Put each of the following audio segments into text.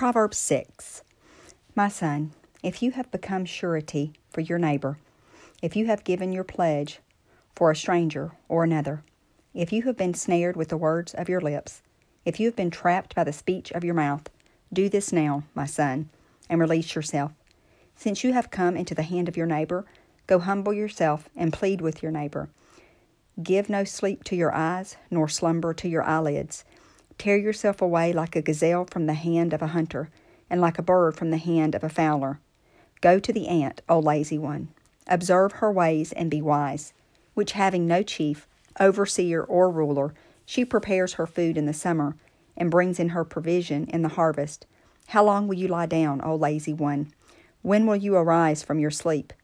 Proverbs 6 My son, if you have become surety for your neighbor, if you have given your pledge for a stranger or another, if you have been snared with the words of your lips, if you have been trapped by the speech of your mouth, do this now, my son, and release yourself. Since you have come into the hand of your neighbor, go humble yourself and plead with your neighbor. Give no sleep to your eyes, nor slumber to your eyelids. Tear yourself away like a gazelle from the hand of a hunter, and like a bird from the hand of a fowler. Go to the ant, O lazy one. Observe her ways and be wise, which having no chief, overseer, or ruler, she prepares her food in the summer, and brings in her provision in the harvest. How long will you lie down, O lazy one? When will you arise from your sleep?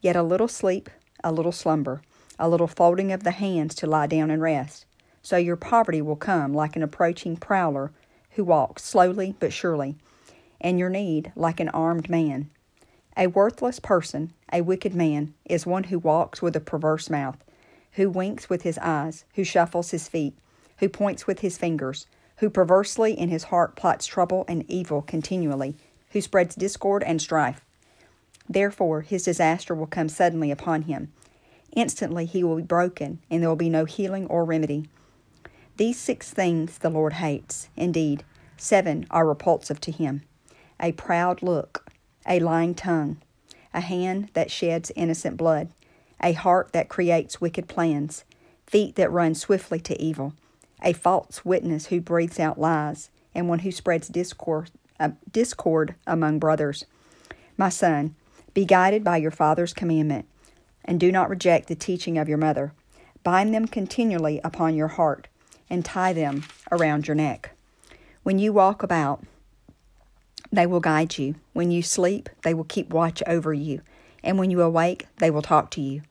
Yet a little sleep, a little slumber, a little folding of the hands to lie down and rest. So your poverty will come like an approaching prowler who walks slowly but surely, and your need like an armed man. A worthless person, a wicked man, is one who walks with a perverse mouth who winks with his eyes, who shuffles his feet, who points with his fingers, who perversely in his heart plots trouble and evil continually, who spreads discord and strife. Therefore, his disaster will come suddenly upon him. Instantly he will be broken, and there will be no healing or remedy. These six things the Lord hates. Indeed, seven are repulsive to him a proud look, a lying tongue, a hand that sheds innocent blood, a heart that creates wicked plans, feet that run swiftly to evil, a false witness who breathes out lies, and one who spreads discord, uh, discord among brothers. My son, be guided by your father's commandment, and do not reject the teaching of your mother. Bind them continually upon your heart, and tie them around your neck. When you walk about, they will guide you. When you sleep, they will keep watch over you. And when you awake, they will talk to you.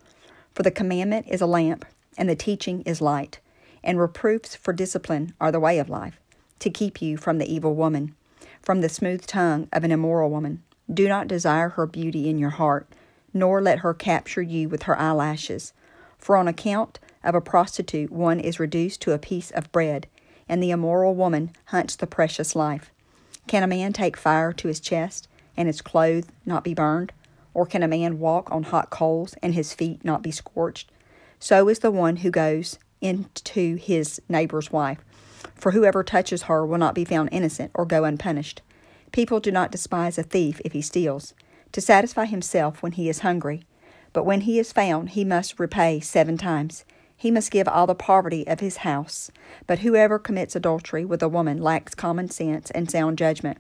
For the commandment is a lamp, and the teaching is light, and reproofs for discipline are the way of life, to keep you from the evil woman, from the smooth tongue of an immoral woman. Do not desire her beauty in your heart, nor let her capture you with her eyelashes. For on account of a prostitute, one is reduced to a piece of bread, and the immoral woman hunts the precious life. Can a man take fire to his chest, and his clothes not be burned? Or can a man walk on hot coals and his feet not be scorched? So is the one who goes into his neighbor's wife. For whoever touches her will not be found innocent or go unpunished. People do not despise a thief if he steals, to satisfy himself when he is hungry. But when he is found, he must repay seven times. He must give all the poverty of his house. But whoever commits adultery with a woman lacks common sense and sound judgment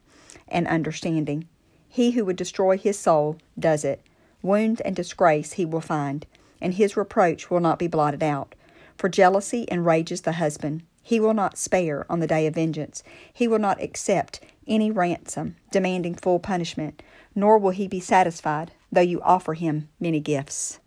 and understanding. He who would destroy his soul does it. Wounds and disgrace he will find, and his reproach will not be blotted out. For jealousy enrages the husband. He will not spare on the day of vengeance. He will not accept any ransom, demanding full punishment, nor will he be satisfied, though you offer him many gifts.